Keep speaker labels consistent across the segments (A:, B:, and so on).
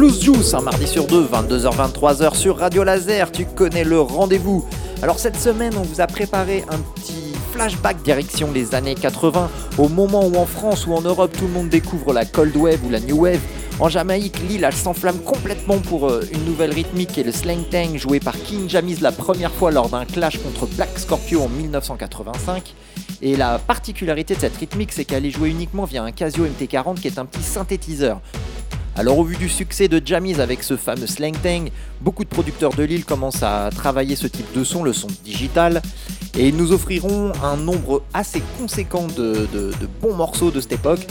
A: Blues Juice, un mardi sur deux, 22h-23h sur Radio Laser, tu connais le rendez-vous. Alors cette semaine, on vous a préparé un petit flashback direction les années 80, au moment où en France ou en Europe tout le monde découvre la Cold Wave ou la New Wave. En Jamaïque, l'île s'enflamme complètement pour euh, une nouvelle rythmique et le slang tang joué par King Jamis la première fois lors d'un clash contre Black Scorpio en 1985. Et la particularité de cette rythmique, c'est qu'elle est jouée uniquement via un Casio MT40 qui est un petit synthétiseur. Alors au vu du succès de Jamies avec ce fameux Slang Tang, beaucoup de producteurs de l'île commencent à travailler ce type de son, le son digital, et ils nous offriront un nombre assez conséquent de, bons morceaux de cette époque.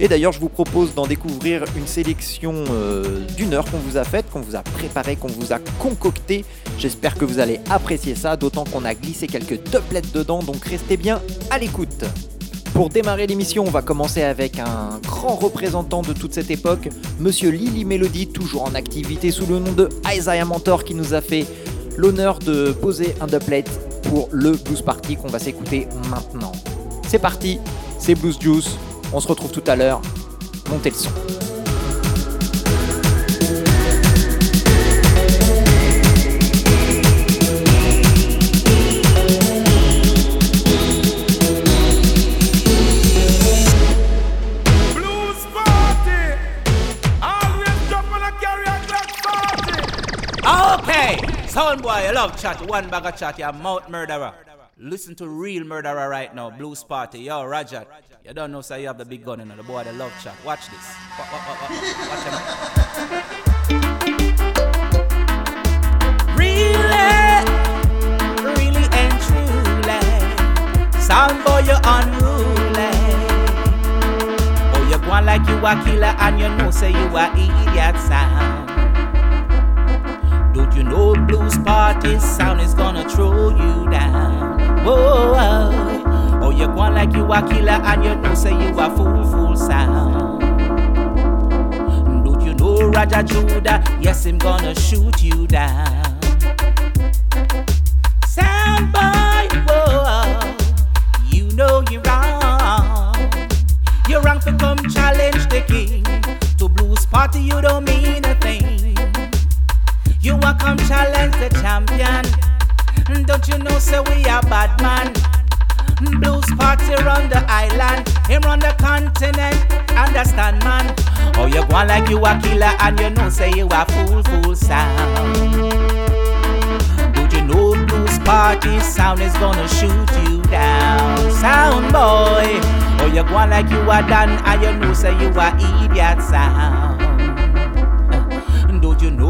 A: Et d'ailleurs, je vous propose d'en découvrir une sélection euh, d'une heure qu'on vous a faite, qu'on vous a préparée, qu'on vous a concoctée. J'espère que vous allez apprécier ça, d'autant qu'on a glissé quelques doublettes dedans, donc restez bien à l'écoute. Pour démarrer l'émission, on va commencer avec un grand représentant de toute cette époque, Monsieur Lily Melody, toujours en activité sous le nom de Isaiah Mentor, qui nous a fait l'honneur de poser un doublet pour le Blues Party qu'on va s'écouter maintenant. C'est parti, c'est Blues Juice, on se retrouve tout à l'heure. Montez le son.
B: Sound boy, you love chat, one bag of chat, you're mouth murderer. Listen to real murderer right now, Blues Party. Yo, Roger. You don't know, so you have the big gun in the boy, the love chat. Watch this. Watch, watch. Really, really and truly. Sound boy, you're unruly. Oh, you go like you a killer and you know, say you a idiot sound. Don't you know blues party sound is gonna throw you down? Whoa, oh, oh you go like you a killer and you know say you a fool, fool sound. Don't you know Roger Judah? Yes, I'm gonna shoot you down. Sound boy, whoa, you know you're wrong. You're wrong for come challenge the king. To blues party you don't mean a thing. You want come challenge the champion. Don't you know, say we are bad man. Blues party run the island, him run the continent. Understand, man? Oh, you go like you a killer, and you know, say you a fool, fool sound. Don't you know, blues party sound is gonna shoot you down, sound boy? Oh, you go like you a done, and you know, say you a idiot sound.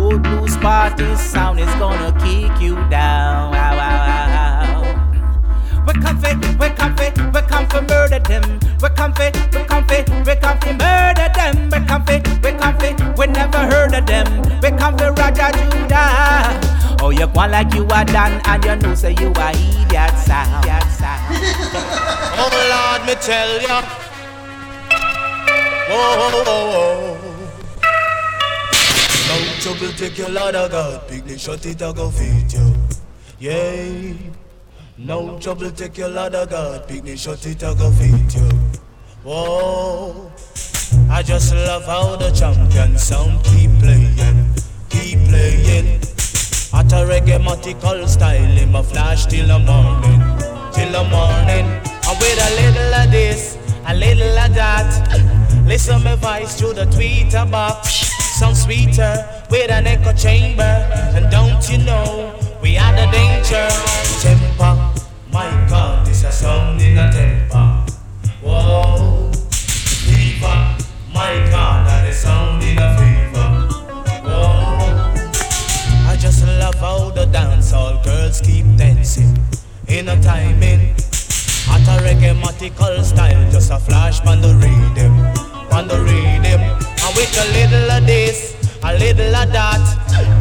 B: Know blues party sound is gonna kick you down? Wow, wow, wow. We come fi, we come fi, we come fi murder them. We come fi, we come fi, we come fi murder them. We come fi, we come fi, we never heard of them. We come fi Roger Judah. Oh, you go like you are done, and you know say you are. Idiot sound.
C: Oh Lord, me tell ya. Whoa, whoa, whoa, whoa. Trouble, take your of God. Big they shut it, I go feed you. Yeah. No trouble, take your of God. Big they shut it, I go feed you. Whoa. I just love how the champion sound keep playing, keep playing. At a reggae style, him a flash till the morning, till the morning. And with a little of this, a little of that. Listen my voice through the tweeter box. Sound sweeter with an echo chamber. And don't you know we are the danger? Temper, my God, this a sound in a temper. Whoa, fever, my God, that is sound in a fever. Whoa, I just love how the dancehall girls keep dancing in a timing. At a reggae style, just a flash on the rhythm, on the rhythm. And with a little of this, a little of that.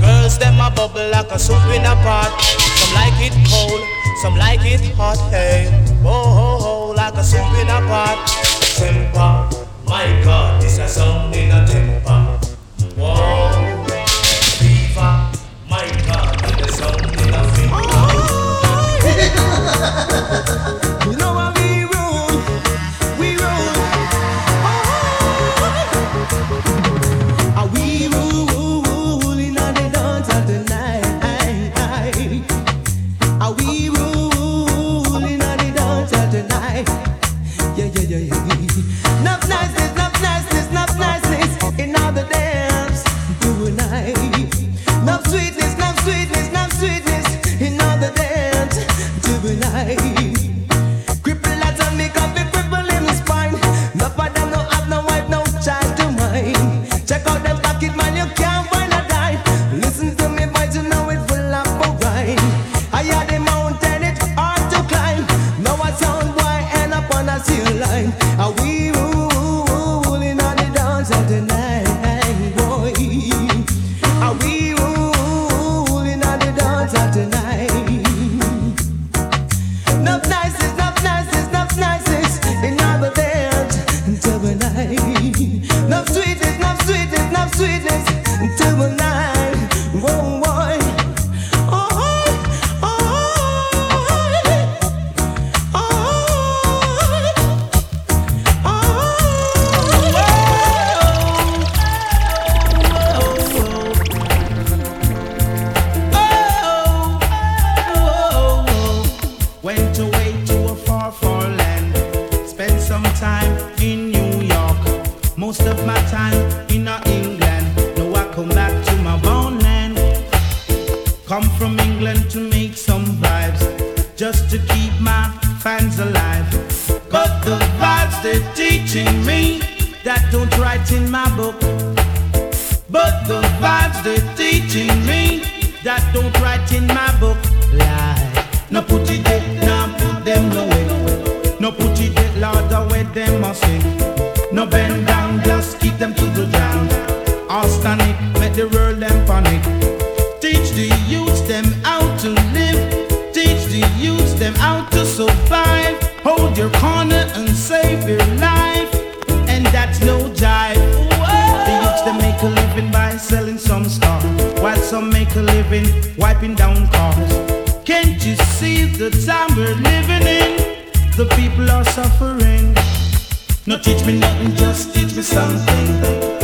C: Girls, them a bubble like a soup in a pot. Some like it cold, some like it hot. Hey, oh, oh, oh, like a soup in a pot. Temper, my God, this a sound in a temper. Whoa, fever, my God, this a sound in a fever.
D: make some vibes just to keep my fans alive. But the vibes they're teaching me that don't write in my book. But the vibes they're teaching me that don't write in my book. Lie, no put it there, no put them away. No put it there, Lord, the way them must sing. No bend down. wiping, wiping down cars. Can't
E: you see the time we're living in? The people are suffering.
D: No, teach me nothing, just teach me something.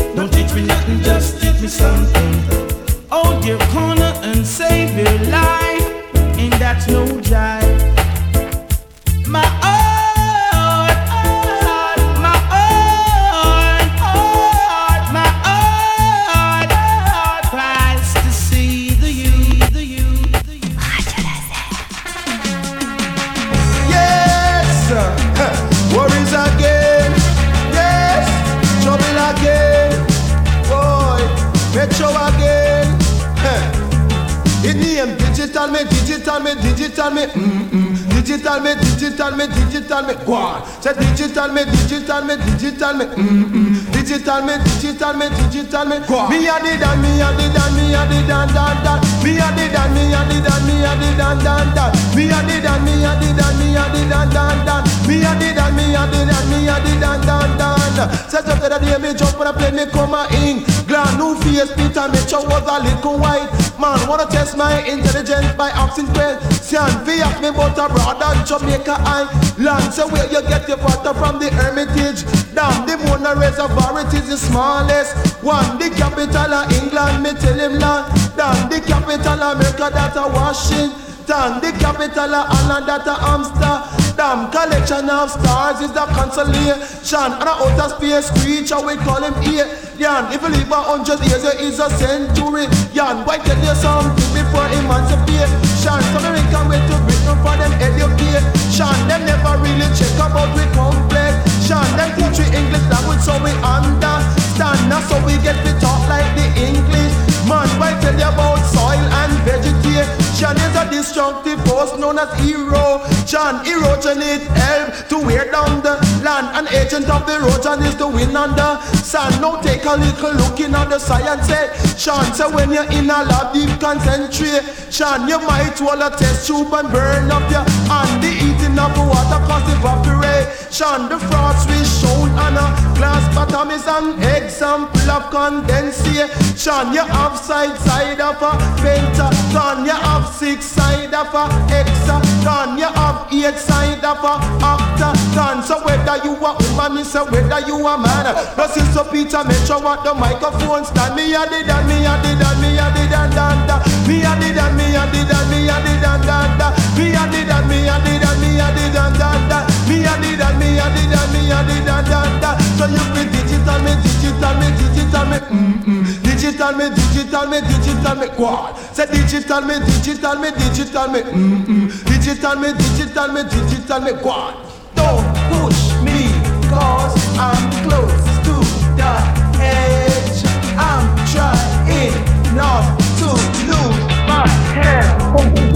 F: digital me quoi C'est digital me, digital me, digital me Digital me, digital me, digital me quoi Me a di dan, me a di dan, me a di dan dan dan Me a di dan, me a di dan, me a di dan dan dan Me a di dan, me a di dan, me a di dan dan dan Set up the day me jump when I play me come England. New face Peter Mitchell was a little white Man. Wanna test my intelligence by asking questions. Fee up me but a brother, Jamaica Island. Say where you get your water from? The Hermitage Dam the Mona Reservoir it is the smallest One. The capital of England me tell him land Damn the capital of America that a Washington. The capital of Holland, that a Amsterdam. Damn collection of stars is the consolation. And a outer space creature, we call him here Yan, if you live a hundred years, it is a century. Yan, why tell you something before emancipation? Some American way to Britain for them education. Them never really check about we complexion. Them teach we English language so we understand. Now so we get to talk like the English. Man, why tell you about soil and vegetation? Religion is a destructive force known as erosion. Erosion it help to wear down the land. An agent of the erosion is the wind on the sand. Now take a little look in at the science section. So when you're in a lab, deep concentration, you might wanna test tube and burn up your hand the water cause evaporation. The frost we shown on a glass bottom is an example of condensation. You have side side of a pentagon. You have six side of a hexagon. You have eight side of a octagon. So whether you a woman, me say whether you a man. No sister Peter, make sure what the microphone stand. Me a did and me a did and me a did. Digital, me digital, me digital, me quad. Say digital, me digital, me digital, me mm mm. Digital, me digital, me digital, me quad. Don't push me, cause I'm close to the edge. I'm trying not to lose my head.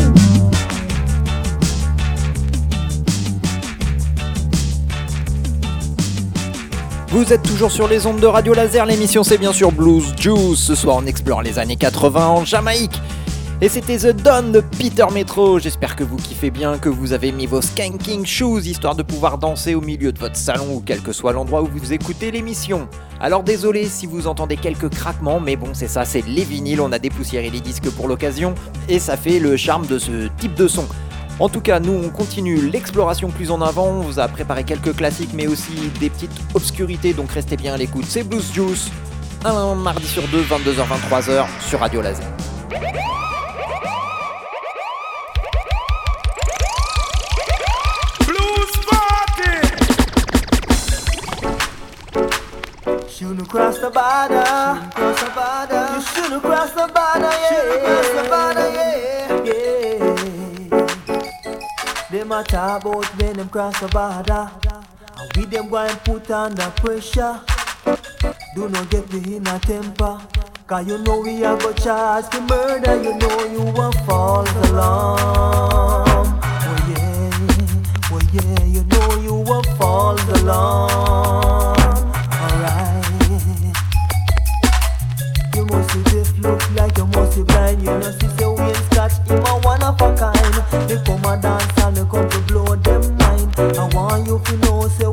A: Vous êtes toujours sur les ondes de Radio Laser, l'émission c'est bien sûr Blues Juice. Ce soir on explore les années 80 en Jamaïque. Et c'était The Dawn de Peter Metro. J'espère que vous kiffez bien, que vous avez mis vos skanking shoes histoire de pouvoir danser au milieu de votre salon ou quel que soit l'endroit où vous écoutez l'émission. Alors désolé si vous entendez quelques craquements, mais bon c'est ça, c'est les vinyles, on a dépoussiéré les disques pour l'occasion et ça fait le charme de ce type de son. En tout cas, nous on continue l'exploration plus en avant, on vous a préparé quelques classiques mais aussi des petites obscurités, donc restez bien à l'écoute. C'est Blues Juice, un mardi sur deux, 22h-23h sur Radio Laser.
G: Blues party.
H: Shouldn't cross the border? Cross the border? You shouldn't cross the border. Yeah. Cross the border. Yeah. Yeah. Them a talk about when them cross the border. And we them go and put under pressure. Do not get me in a temper. Cause you know we are go charge for murder. You know you a false alarm. Oh yeah. Oh yeah. You know you a false alarm. Alright. You must see this look like you must be blind. You know see say Wayne Scotch him a one of a kind. They come a dance and they come to blow them mind. I want you to know say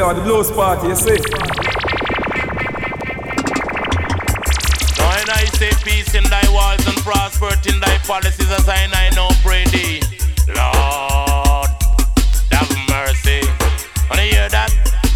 F: what I'm gonna say yo, the blues party. You see?
I: I say peace in thy walls and prosperity in thy policies, as I, I know pray thee, Lord, have mercy. Wanna hear that?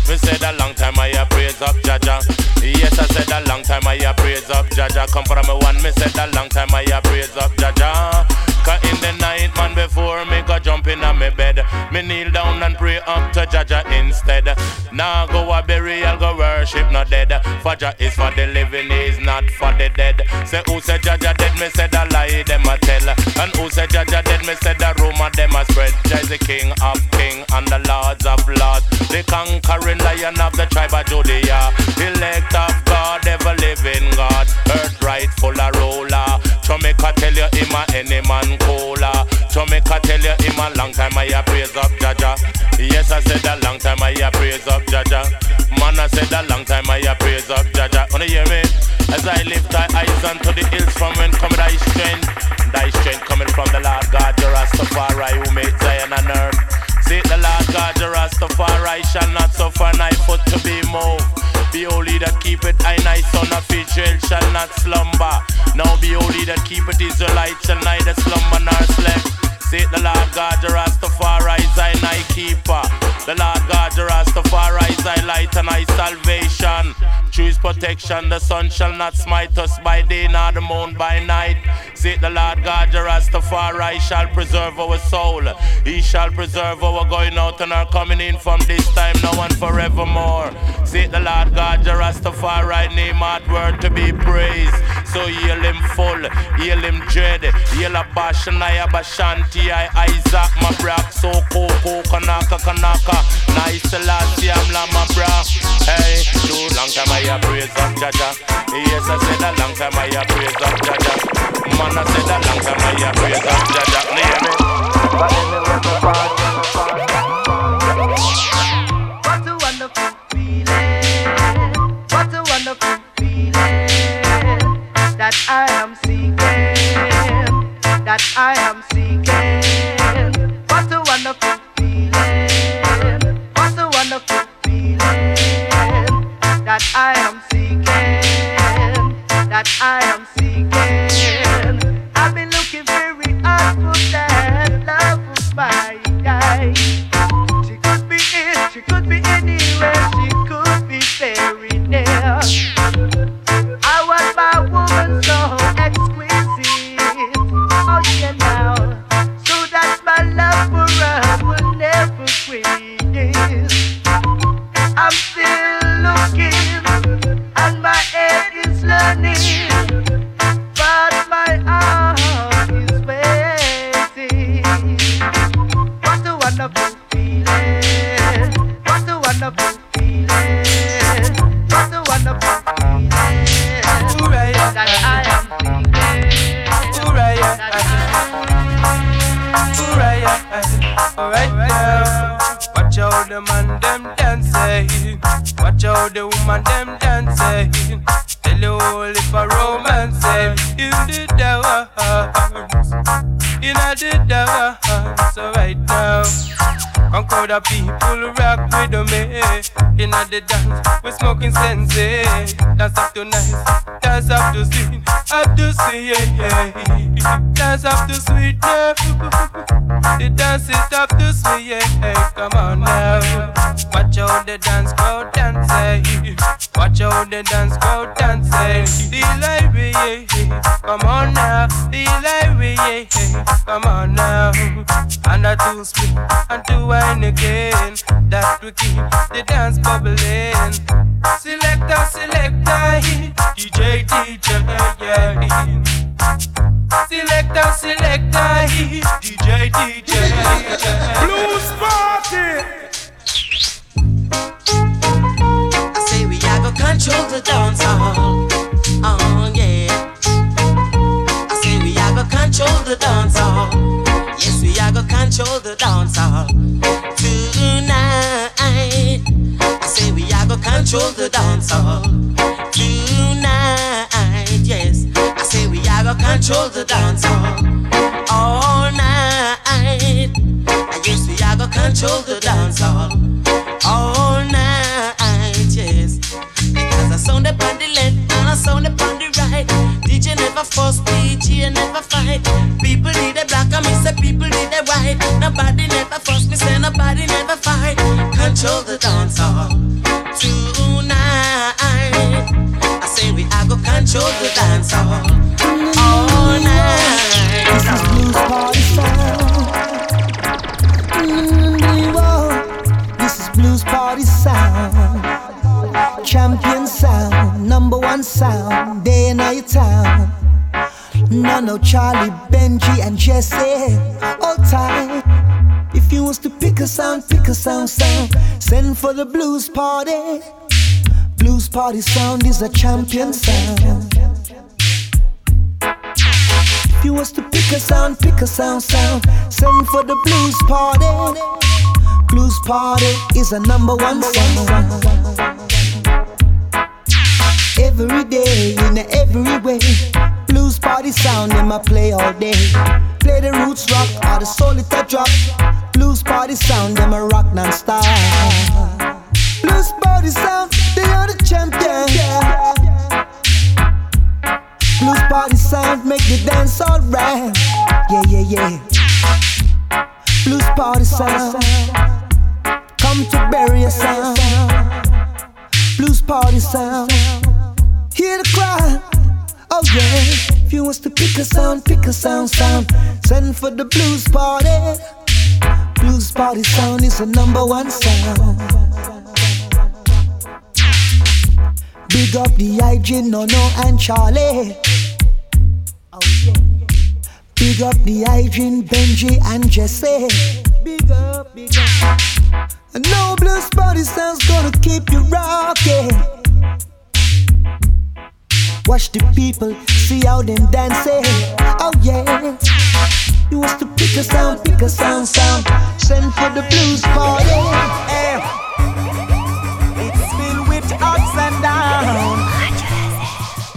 I: We said a long time I praise up Jah Jah. Yes, I said a long time I praise up Jah Jah. Come from me one, me said a long time I praise up Jah Jah. Cause in the night, man, before me go jump in on me bed, me kneel down and pray up to Jah Jah instead. Now go a burial, go worship not dead. For Jah is for the living, is not for the dead. Say who said Jah Jah dead, me said a lie, them a tell. And who said Jah Jah dead, me said a rumor, them a spread. Jah is the King of King and the Lords of Lords. The conquering lion of the tribe of Judea. Elect of God, ever living God. Him a any man cooler. So make I tell you, him a long time I praise up Jah Jah. Yes, I said a long time I praise up Jah Jah. Man, I said a long time I praise up Jaja. Wanna hear me? As I lift my eyes unto the hills from when come thy strength. Thy strength coming from the Lord God, your Rastafari who made Zion and earth. See the Lord God, your Rastafari shall not suffer thy foot to be moved. Be holy that keep it, I night son of Israel shall not slumber. Now be holy that keep it, Israelite shall neither slumber nor sleep. Say the Lord God, the Rastafari is night keeper. The Lord God, the Rastafari is thy light and thy salvation. His protection, the sun shall not smite us by day, nor the moon by night. Say the Lord God, the Rastafari shall preserve our soul. He shall preserve our going out and our coming in from this time now and forevermore. Say the Lord God, the Rastafari name hard word to be praised. So heal him full, heal him dread, heal a Bashanaya Bashanti, I Isaac, my brak, so Koko, Kanaka, Kanaka, nice Selassie, I'm Lama bra. Hey, too long time I have praise up Jah Jah. Yes, I said a long time I have praise up Jah Jah. Man, I said a long time I have praise up Jah Jah. Hear me?
H: What that I am seeking. That I am seeking. What a wonderful feeling. What a wonderful feeling that I am seeking. That I am
J: how the man them dancing. Eh? Watch how the woman them dancing. Eh? Tell you all if a romance eh? in the dance, in the dance. Alright now, crowd of people rock with me. In the dance, we smoking sensi. Eh? Dance up to nice, dance up to sweet, up to sweet. Dance up to sweet, yeah. The dance is up to sweet, yeah. Come on now, watch how the dance crowd dancing. Eh? Watch how the dance crowd dancing. The library, yeah. Come on now, the library, yeah. Come on now, and a two split and two wine again. That will keep the dance bubbling. Selector, selector, DJ, DJ, yeah. Selector, selector, DJ, DJ,
F: Blues party.
K: Control the dance hall. Oh yeah. I say we are gonna control the dance hall. Yes, we are gonna control the dance hall tonight. the dance hall tonight. Yes, I say we are gonna control the dance hall all night. I yes, we are gonna control the dance hall sound upon the right. DJ never fuss, DJ never fight. People need a black and me say people need a white. Nobody never fuss, me say nobody never fight. Control the dance hall
H: No, no, Charlie, Benji, and Jesse, all time. If you was to pick a sound, pick a sound, sound. Send for the blues party. Blues party sound is a champion sound. If you was to pick a sound, pick a sound, sound. Send for the blues party. Blues party is a number one sound. Every day, in every way. Blues party sound, them I play all day. Play the roots rock or the soul it drop. Blues party sound, them I rock non-stop. Blues party sound, they are the champion. Blues party sound, make the dance alright. Yeah, yeah, yeah. Blues party sound, come to bury a sound. Blues party sound, hear the cry. Oh yeah, if you was to pick a sound, pick a sound, sound. Send for the blues party. Blues party sound is the number one sound. Big up the IG, Nono and Charlie. Oh yeah. Big up the IG, Benji and Jesse. Big up, big up. And no blues party sound's gonna keep you rocking. Watch the people, see how them dancing. Eh? Oh yeah. You was to pick a sound, pick a sound, sound. Send for the blues party.
L: Hey, it's filled with ups and downs.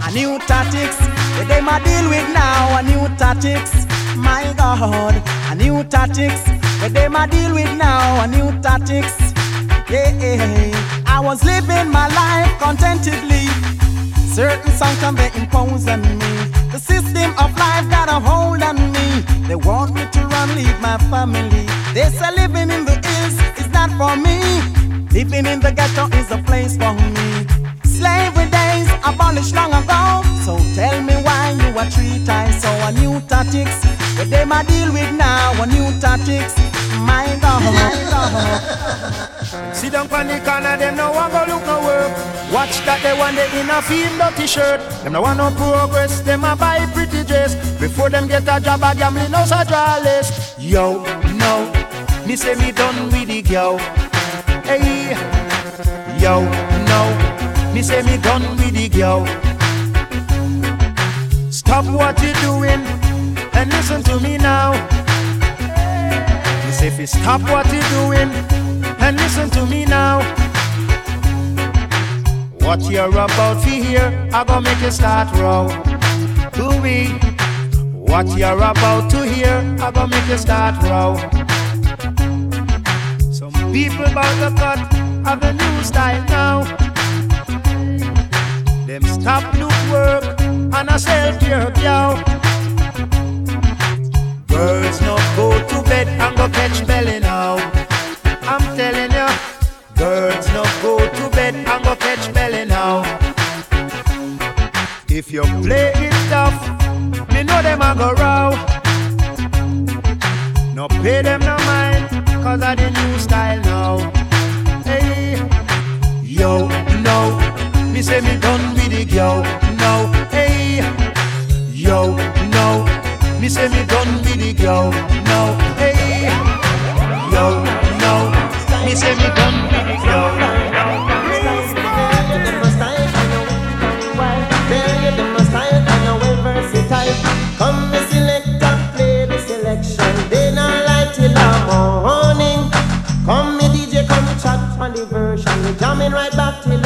L: A new tactics, eh, that they ma deal with now. A new tactics, my God. A new tactics, that they ma deal with now. A new tactics, yeah. I was living my life contentedly. Certain songs come they impose on me. The system of life got a hold on me. They want me to run, leave my family. They say living in the hills is not for me. Living in the ghetto is a place for me. Slavery days abolished long ago. So tell me why you are three times so a new tactics. What they ma deal with now, a new tactics. My God, my God.
M: Sit down on the corner, them no want go look no work. Watch that they want the inner feel dirty shirt. Them no want no progress, them a buy pretty dress. Before them get a job, a gambling house a draw less. Yo, no, me say me done with the girl. Hey, yo, no, me say me done with the girl. Stop what you're doing and listen to me now. If you stop what you're doing and listen to me now. What you're about to hear, I'm gonna make you start row. Do we? What you're about to hear, I'm gonna make you start row. Some people about to cut have a new style now. Them stop look work and a sell care cow. Girls no go to bed and go catch belly now. I'm telling you, girls no go to bed and go catch belly now. If you play it tough, me know them a go row. No pay them no mind, cause of the new style now. Hey, yo, no, me say me done with the girl now, hey, yo, no. Me say me done with the girl now, hey, yo, no. Me say me done with it, yo.
N: Come, Miss Selector, play the selection.
L: Day and light till the morning. Come, me DJ, come chat on the version. We jamming right back till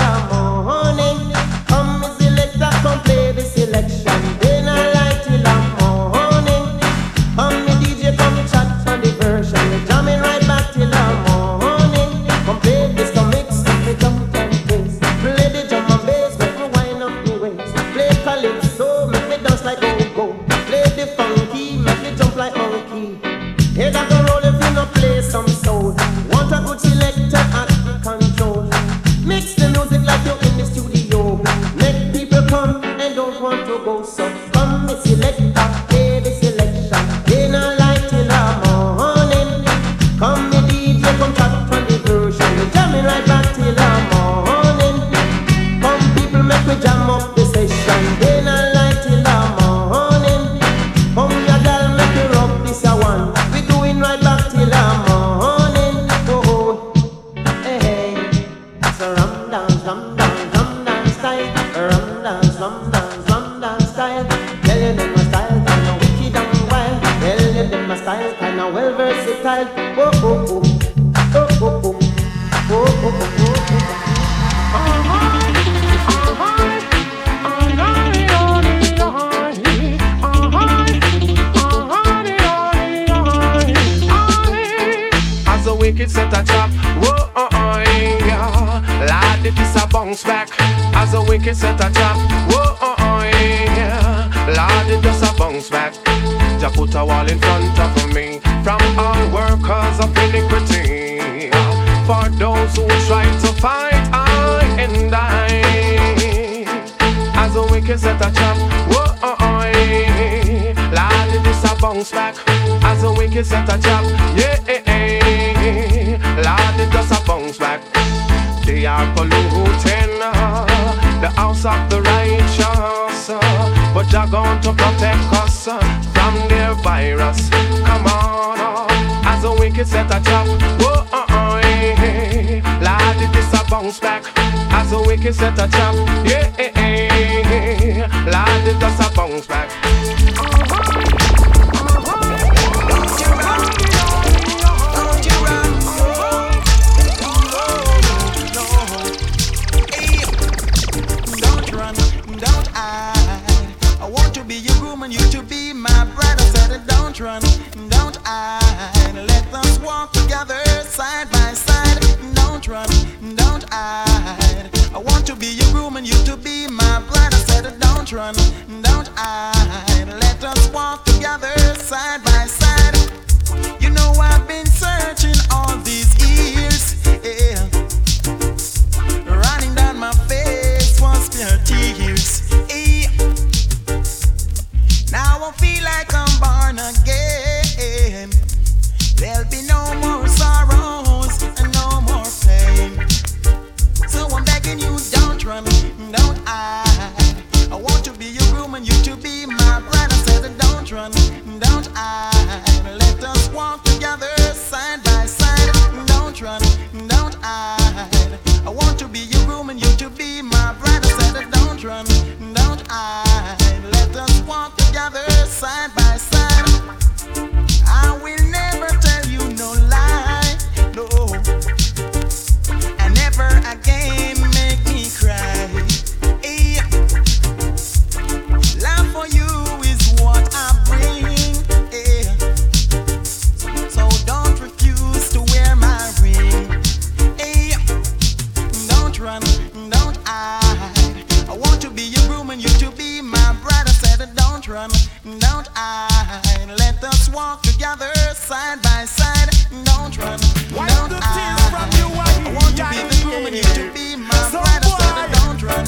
L: don't
O: hide. Let us walk together side by side. Don't run, don't hide. I want you to be the woman, to be my don't run,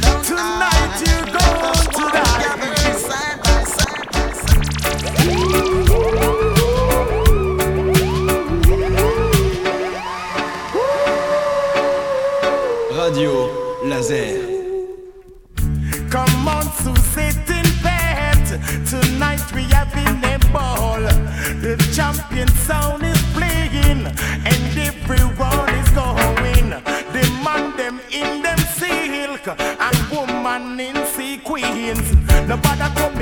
O: don't hide. Together, side, by side.
P: Radio Laser.
M: ball. The champion sound is playing, and everyone is going. The man them in them silk, and woman in sequins. Nobody come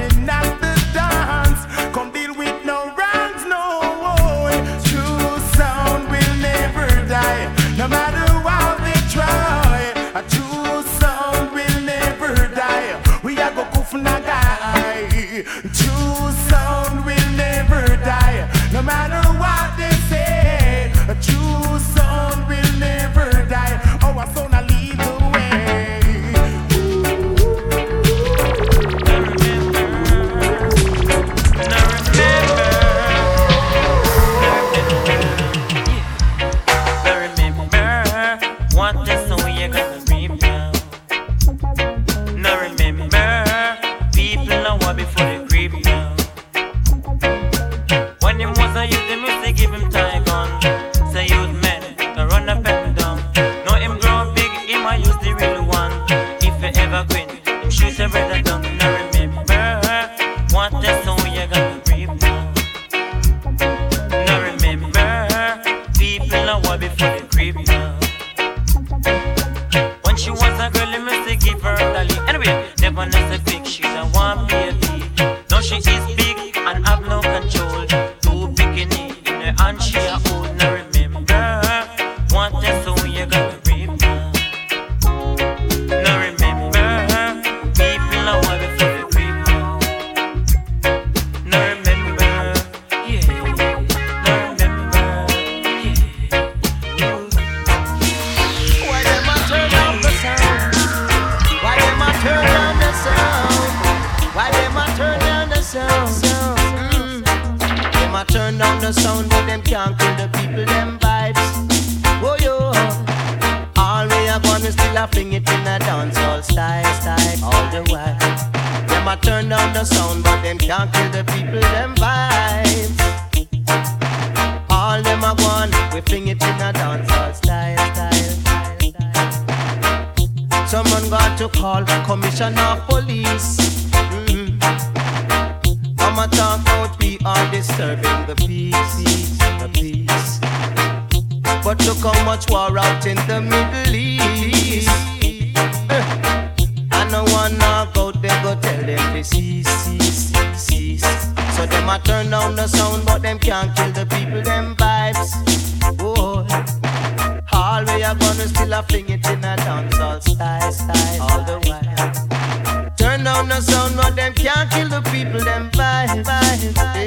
M: on no sound,
O: but them can't kill the people, them vibe,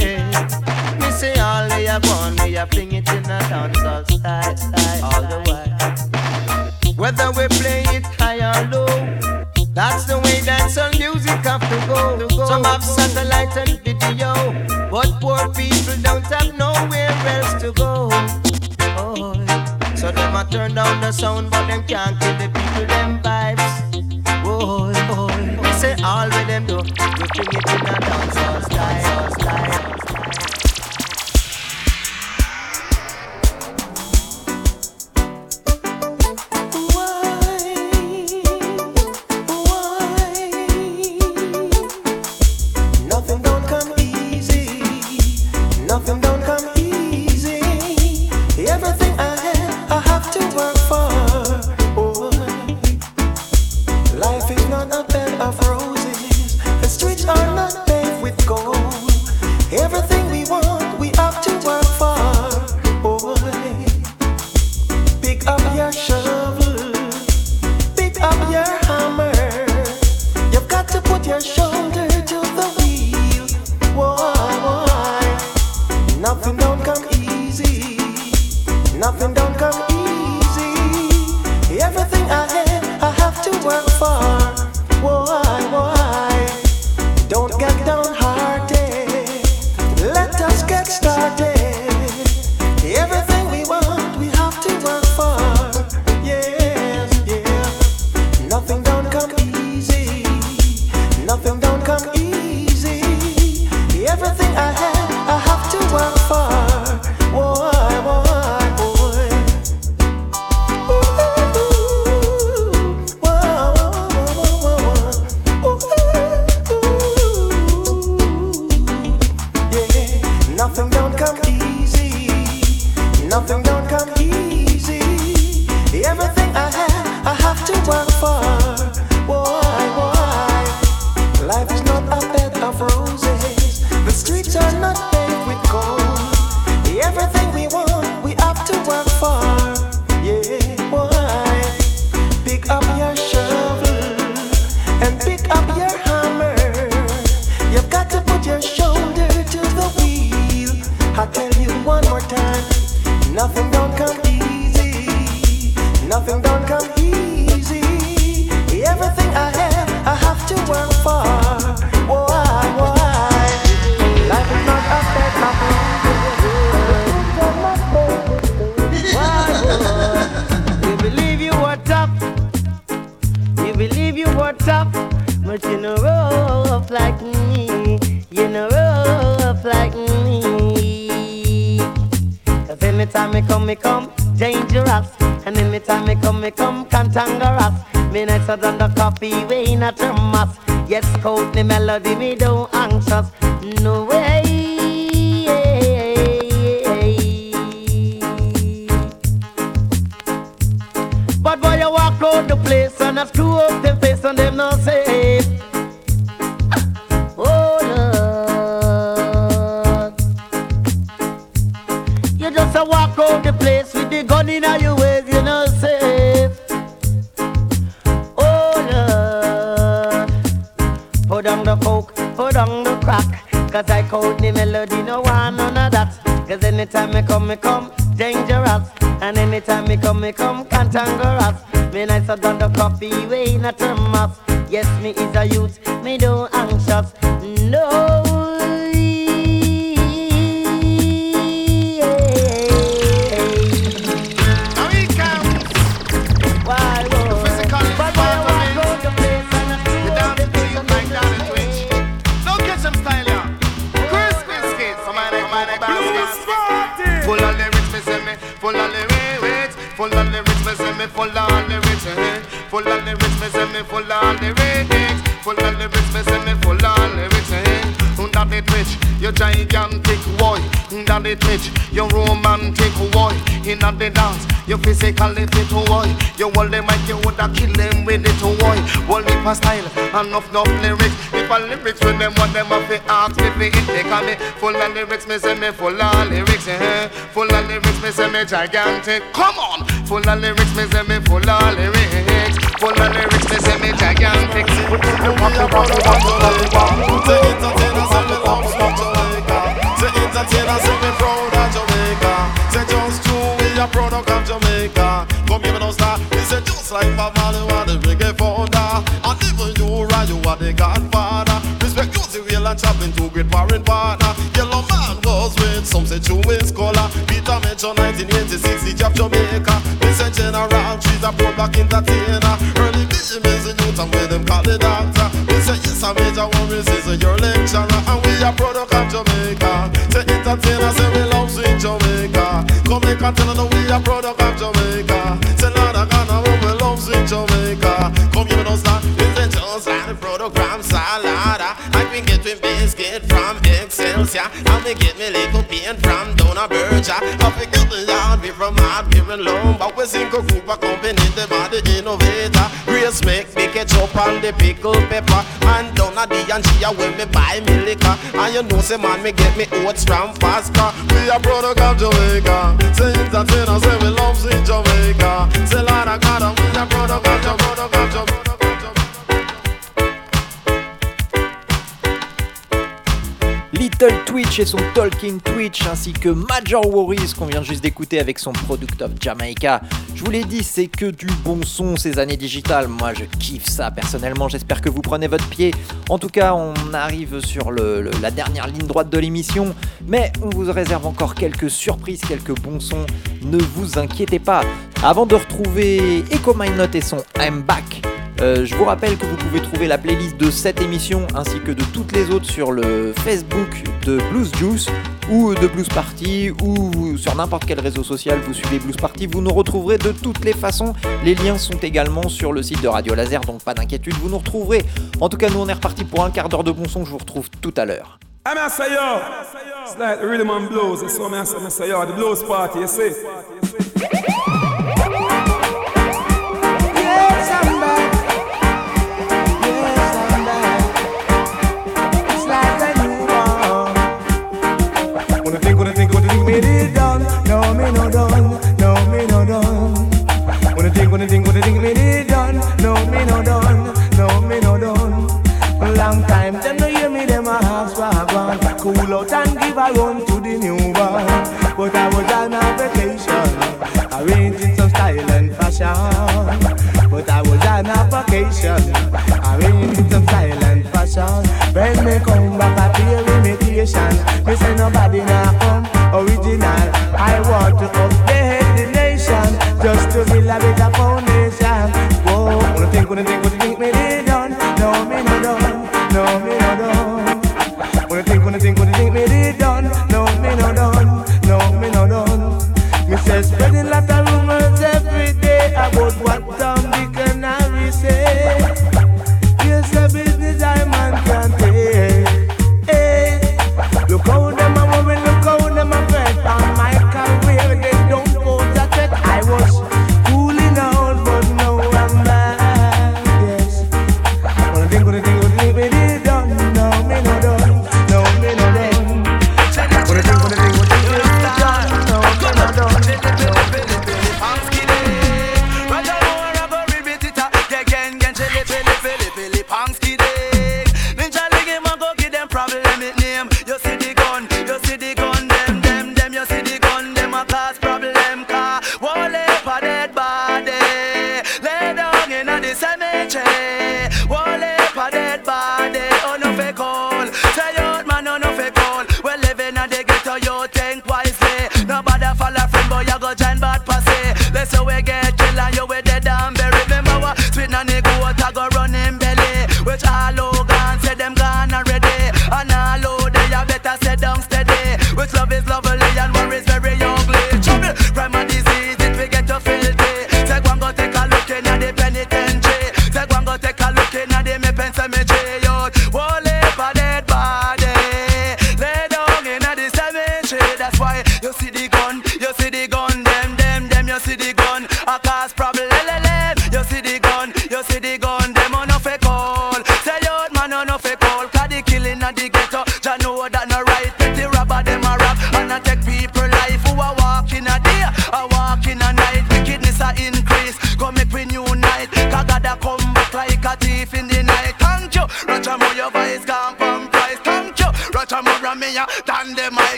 O: yeah. Me say all they have on, we have fling it in a dancehall style, style, all the while. Whether we play it high or low, that's the way dancehall music have to go. To go Some have satellite and video, but poor people don't have nowhere else to go. Oh. So them a turn down the sound, but them can't kill the people.
Q: The
L: place
R: enough enough lyrics. If a lyrics with them, what them have to ask me for it. They call me full of lyrics, me say me full of lyrics. Eh. Full of lyrics, me say me gigantic. Come on, full of lyrics, me say me full of lyrics. Full of lyrics, me say me gigantic.
S: Say entertainer, say me proud of Jamaica. Say just we a product of Jamaica. Come. We say just like Marley, you the reggae founder. And even you, right, you are the godfather. Respect music, real and chopping, two great foreign partner. Yellowman was with some say true is color. Peter mentioned 1986, he kept Jamaica. Say general, she's a pro black entertainer. Early vision is a youth, and with them call the doctor. Say yes, a major worries is your lecturer. And we a product of Jamaica. Say entertainer, say we love sweet Jamaica. Come make a tell them we a product Excelsior. And me get me little paint from Donna Berger. I pick up the yard, we from hard, we from low. But we sing a group of company, them are the innovator. Grace make me ketchup and the pickle pepper. And Donna D and Gia when me buy me liquor. And you know, say man, me get me oats from Pasca. We are product of Jamaica. Say entertainer, say we love in Jamaica. Say Lord of God, and we are product of Jamaica.
A: Little Twitch et son Talking Twitch, ainsi que Major Worries qu'on vient juste d'écouter avec son Product of Jamaica. Je vous l'ai dit, c'est que du bon son ces années digitales. Moi, je kiffe ça personnellement. J'espère que vous prenez votre pied. En tout cas, on arrive sur la dernière ligne droite de l'émission, mais on vous réserve encore quelques surprises, quelques bons sons. Ne vous inquiétez pas. Avant de retrouver Echo My Note et son I'm Back. Euh, je vous rappelle que vous pouvez trouver la playlist de cette émission ainsi que de toutes les autres sur le Facebook de Blues Juice ou de Blues Party ou sur n'importe quel réseau social vous suivez Blues Party, vous nous retrouverez de toutes les façons. Les liens sont également sur le site de Radio Laser, donc pas d'inquiétude, vous nous retrouverez. En tout cas, nous on est reparti pour un quart d'heure de bon son, je vous retrouve tout à l'heure.
M: Give run to the new one. But I was on a vacation, arranging some style and fashion. But I was on a vacation, arranging some style and fashion. When me come back, I pay imitation. Me say nobody now
T: come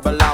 T: no.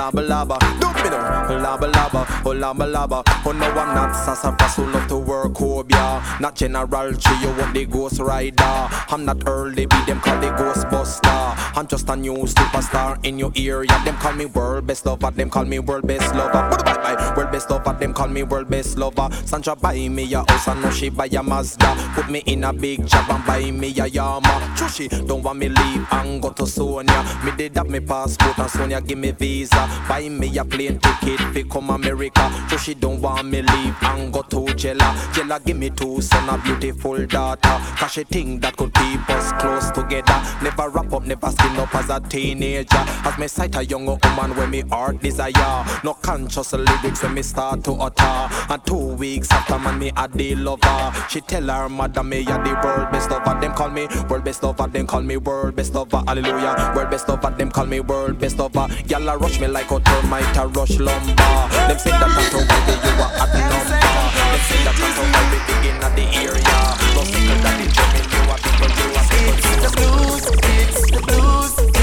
U: Laba laba, oh. Don't me no. Laba laba, oh laba laba. Oh no, I'm not Sassafrass who love to work home, yeah. Not General G, you want the Ghost Rider. I'm not early, be them call the Ghostbuster. I'm just a new superstar in your area. Them call me world best lover, them call me world best lover. Bye bye world best lover, them call me world best lover. Sandra buy me a house, I know she buy a Mazda. Put me in a big job and buy me a Yama. True, don't want me leave and go to Sonia. Me did have me passport and Sonia give me visa. Buy me a plane ticket fi come America. So she don't want me leave and go to Jella. Jella give me two son, a beautiful daughter. Cause she think that could keep us close together. Never wrap up, never skin up as a teenager. As me sight a young woman when me heart desire. No conscious lyrics when me start to utter. And two weeks after man me a the lover. She tell her mother me a the world best lover. Them call me world best lover. Them call me world best lover. Hallelujah. World best lover. Them call me world best lover. Y'all rush me like a termite a rush lumber. Them say that too baby you are at number. Them say that too baby begin at the area. No secret that in Germany you are people you are people
T: It's the blues, it's the blues,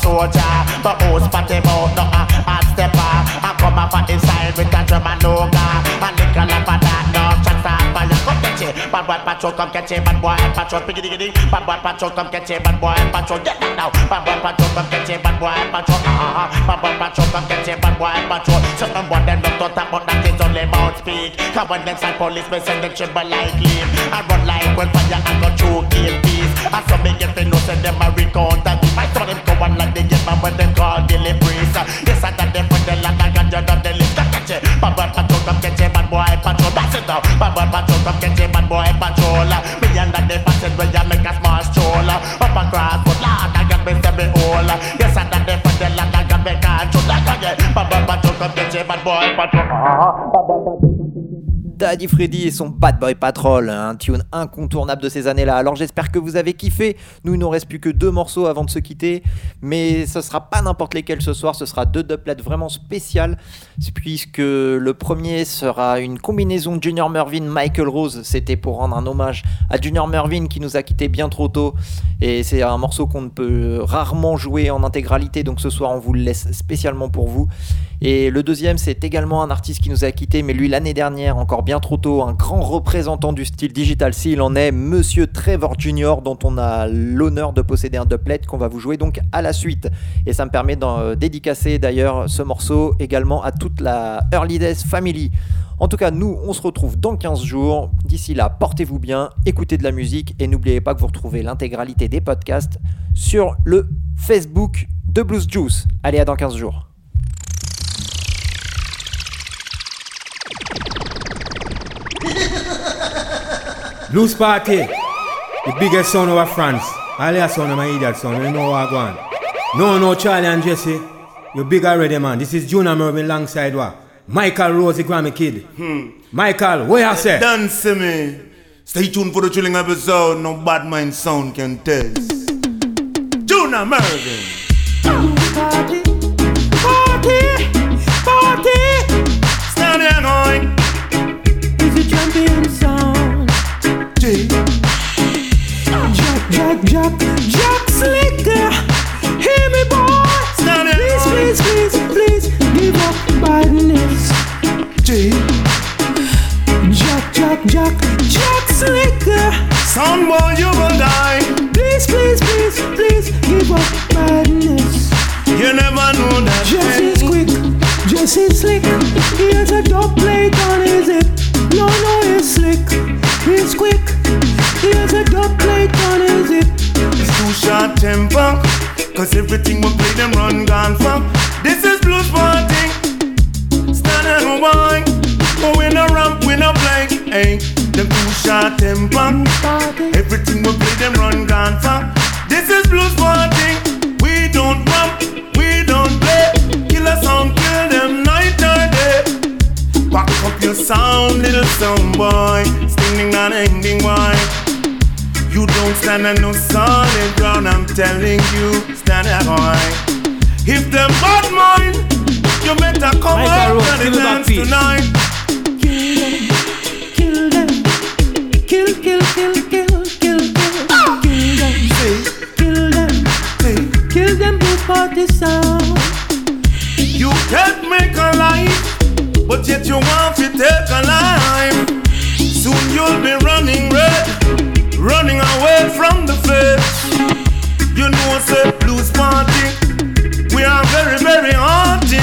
I: soldier. But who's party about? No a hot stepper I come up on inside with a drum and loga And lick a lap that no
V: Bad boy patrol, come catch bad boy patrol. Piggy diggy Bad boy patrol, come catch bad boy patrol. Get that now. Bad boy patrol, come catch a bad boy patrol. Ah ah ah. Bad boy patrol, come catch a bad boy patrol. Some boy them don't talk about that is only mouth speak. Cause when them side police, me send them tremble like leaf. I run like when fire and go through game peace. I saw me get know send them a recount and I saw them go on like they get when them call deliveries. Yes, I got them for the land and ganja on the list. It. Bad boy patrol, come catch a bad boy patrol. That's it now. Bad boy patrol, come catch a bad boy patrol. Me and that the passage where you make a small stroll. Up across, but Lord, I got me seven hole. Yes, I got them for the land and got me control. Like again, bad boy patrol, come catch a bad boy patrol. Bad boy patrol.
A: Daddy Freddy et son Bad Boy Patrol, un tune incontournable de ces années-là. Alors j'espère que vous avez kiffé. Nous, il nous reste plus que deux morceaux avant de se quitter, mais ce sera pas n'importe lesquels ce soir. Ce sera deux doublets vraiment spéciales, puisque le premier sera une combinaison Junior Mervyn Michael Rose. C'était pour rendre un hommage à Junior Mervyn qui nous a quitté bien trop tôt, et c'est un morceau qu'on ne peut rarement jouer en intégralité. Donc ce soir, on vous le laisse spécialement pour vous. Et le deuxième, c'est également un artiste qui nous a quitté, mais lui l'année dernière, encore bien trop tôt, un grand représentant du style digital, s'il en est, Monsieur Trevor Junior, dont on a l'honneur de posséder un doublet qu'on va vous jouer donc à la suite. Et ça me permet d'en dédicacer d'ailleurs ce morceau également à toute la Early Days Family. En tout cas, nous, on se retrouve dans 15 jours. D'ici là, portez-vous bien, écoutez de la musique et n'oubliez pas que vous retrouvez l'intégralité des podcasts sur le Facebook de Blues Juice. Allez, à dans 15 jours.
W: Blues Party, the biggest son of France. All your son of my idiot son, you know what I want. No, no, Charlie and Jesse, you big already, man. This is Junior Murvin alongside what? Michael Rose, the Grammy kid. Hmm. Michael, what you say?
X: Dance me. Stay tuned for the chilling episode. No bad mind sound can test. Junior Murvin.
Q: Party, party, party.
X: Stand there
Q: Jack, Jack, Jack, Jack Slicker. Hear me, boy. Please, please, please, please give up badness.
X: J.
Q: Jack, Jack, Jack, Jack Slicker.
X: Son boy, you will die.
Q: Please, please, please, please give up badness.
X: You never know that.
Q: Jesse's quick, Jesse's slick. He has a dub plate on his hip. No, no, he's slick. He's quick. He has a dub plate on his hip.
X: It's too short temper. Cause everything we play them run gone from. This is blues party. Stand and wine. But we no ramp, we no play. Hey, them too short temper. Everything we play them run gone from. This is blues party. We don't ramp, up your sound, little sound boy. Sting ding dong ding ding. You don't stand on no solid ground, I'm telling you, stand there, boy. If them bad mind, you better come out and
W: give me back
X: dance tonight.
Q: Kill them. Kill, them, kill, kill, kill, kill, kill. Kill them. Kill them. Kill them blue party sound.
X: You can't make a life, but yet you want to take a life. Soon you'll be running red, running away from the face. You know, I say blues party, we are very, very hearty.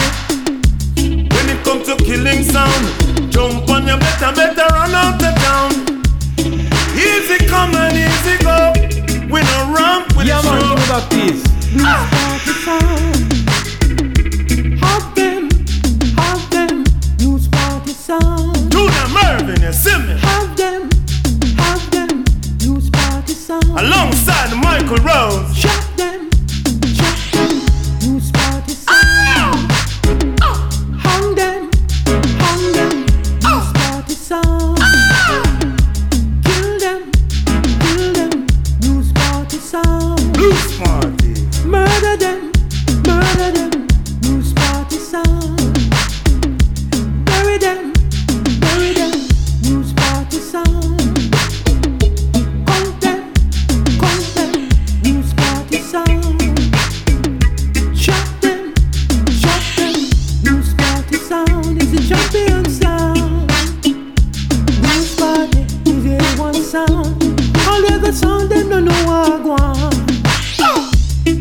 X: When it comes to killing sound, jump on you better, better run out the town. Easy come and easy go. We no ramp with
W: Yeah,
X: the
W: man,
X: show.
W: give me back peace.
X: Ah! You see me?
Q: Have them. Have them. Blues party sound.
X: Alongside Michael Rose.
Q: Shut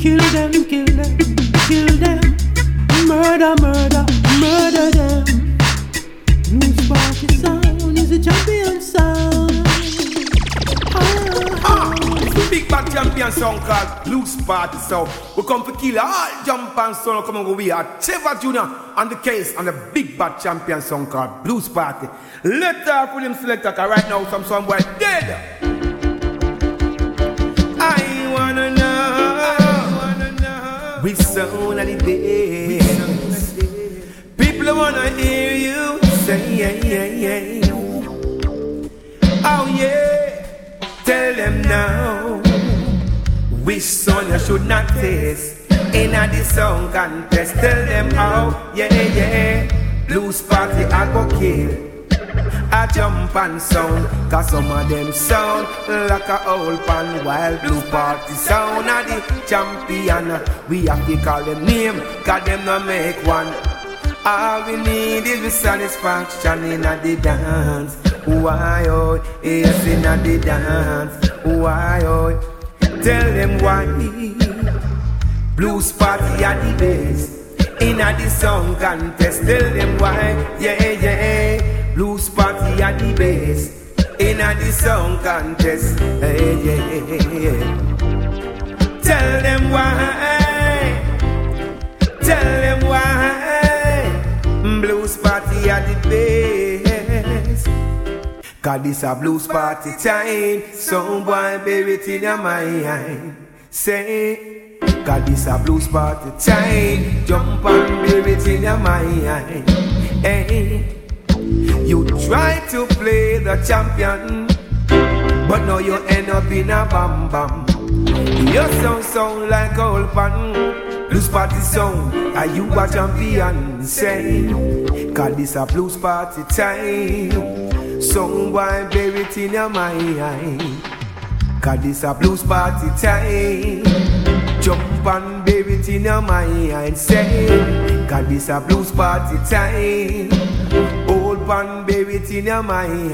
Q: Kill them, kill them, kill them. Murder, murder, murder them. Blues party sound is a champion sound.
F: Ah, it's the big bad champion song called Blues Party So We come to kill all jump and come and go we are Trevor Jr. on the case on the big bad champion song called Blues Party Let our William selector cause right now some somewhere dead We sound of the bass People wanna hear you say yeah yeah yeah. Oh yeah. Tell them now. Which son you should not taste In a the song contest Tell them how. Yeah yeah. Blues party I go kill I jump and sound Cause some of them sound Like a old pan wild blue party sound Are the champion We have to call them name Cause them no make one all we need is the satisfaction in the dance. Why oh, yes in the dance. Why oh, tell them why. Blues party at the best. In the song contest, tell them why. Yeah yeah. Blues party at the best. In the song contest, hey, yeah, yeah. Tell them why. Tell them why. Blues party at the best. Cause this a blues party time. Some boy bury it in your mind. Say, cause this a blues party time. Jump and bury it in your mind. Hey. You try to play the champion, but now you end up in a bam bam. Your sound sound like old pan. Blues party song, are you a champion? Say, cause this a blues party time. Some boy bury it in your mind. Cause this a blues party time. Jump and bury it in your mind. Say, cause this a blues party time. Old pan bury it in your mind.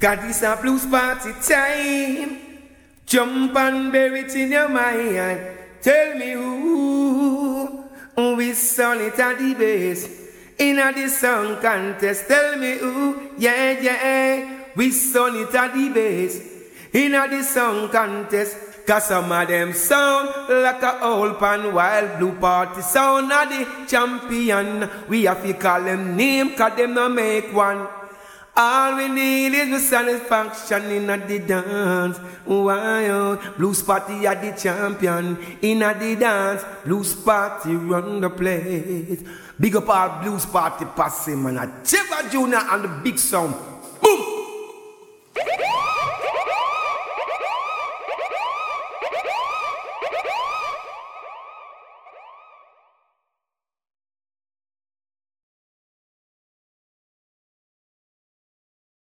F: Cause this a blues party time. Jump and bury it in your mind. Tell me who, who is son it at the base in a the song contest. Tell me who, yeah yeah, we son it at the base in a the song contest. Cause some of them sound like a old pan while blue party sound of the champion. We have to call them name cause them no make one. All we need is the satisfaction in a the dance. Why oh, blues party at the champion in a the dance. Blues party run the place. Big up our blues party passing man. A Trevor Junior and the big sound. Boom.